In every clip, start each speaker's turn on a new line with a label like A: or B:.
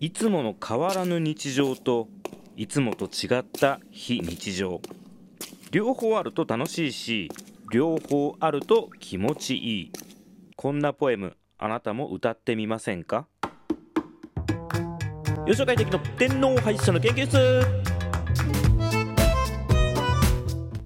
A: いつもの変わらぬ日常といつもと違った非日常。両方あると楽しいし両方あると気持ちいい。こんなポエムあなたも歌ってみませんか？吉岡的の天皇廃止者の研究室。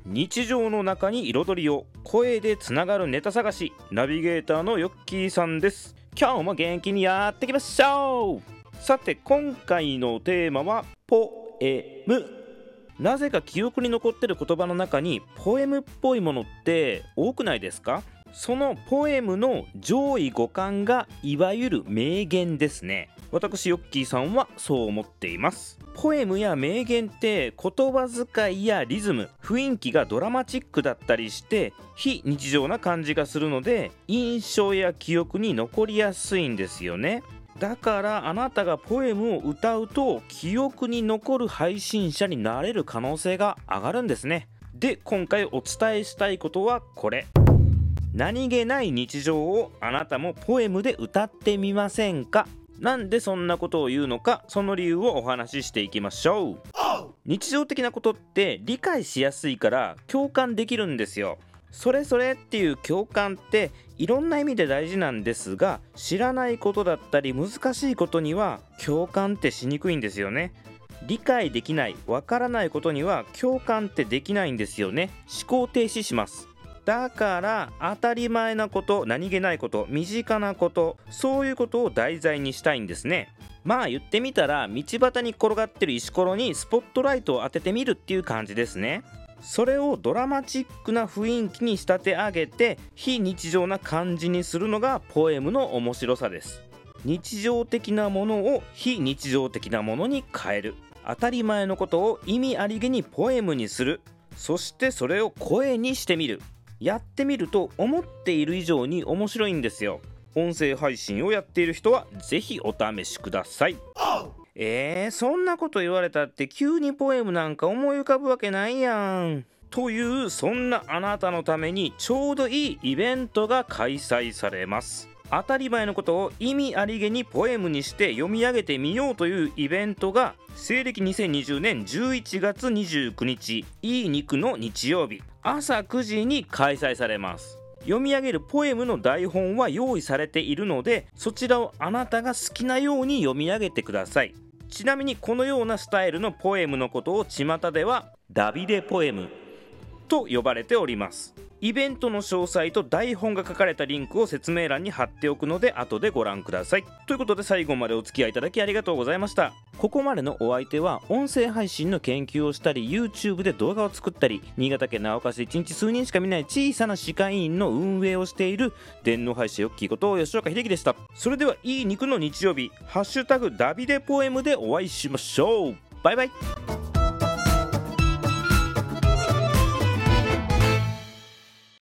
A: 日常の中に彩りを声でつながるネタ探しナビゲーターのヨッキーさんです。今日も元気にやっていきましょうさて今回のテーマはポエム。なぜか記憶に残ってる言葉の中にポエムっぽいものって多くないですか？そのポエムの上位互換がいわゆる名言ですね。私ヨッキーさんはそう思っています。ポエムや名言って言葉遣いやリズム雰囲気がドラマチックだったりして非日常な感じがするので印象や記憶に残りやすいんですよね。だからあなたがポエムを歌うと記憶に残る配信者になれる可能性が上がるんですね。で今回お伝えしたいことはこれ。何気ない日常をあなたもポエムで歌ってみませんか？なんでそんなことを言うのか？その理由をお話ししていきましょう。日常的なことって理解しやすいから共感できるんですよそれぞれっていう共感っていろんな意味で大事なんですが知らないことだったり難しいことには共感ってしにくいんですよね。理解できないわからないことには共感ってできないんですよね。思考停止します。だから当たり前なこと何気ないこと身近なことそういうことを題材にしたいんですね。まあ言ってみたら道端に転がってる石ころにスポットライトを当ててみるっていう感じですね。それをドラマチックな雰囲気に仕立て上げて非日常な感じにするのがポエムの面白さです。日常的なものを非日常的なものに変える。当たり前のことを意味ありげにポエムにする。そしてそれを声にしてみる。やってみると思っている以上に面白いんですよ。音声配信をやっている人は是非お試しください。えー、そんなこと言われたって急にポエムなんか思い浮かぶわけないやん。というそんなあなたのためにちょうどいいイベントが開催されます。当たり前のことを意味ありげにポエムにして読み上げてみようというイベントが西暦2020年11月29日いい肉の日曜日朝9時に開催されます読み上げるポエムの台本は用意されているのでそちらをあなたが好きなように読み上げてくださいちなみにこのようなスタイルのポエムのことを巷ではダビデポエムと呼ばれております。イベントの詳細と台本が書かれたリンクを説明欄に貼っておくので後でご覧ください。ということで最後までお付き合いいただきありがとうございました。ここまでのお相手は音声配信の研究をしたり YouTube で動画を作ったり新潟県長岡市1日数人しか見ない小さな歯科医院の運営をしている電脳配信ヨッキーこと吉岡秀樹でした。それではいい肉の日曜日ハッシュタグダビデポエムでお会いしましょう。バイバイ。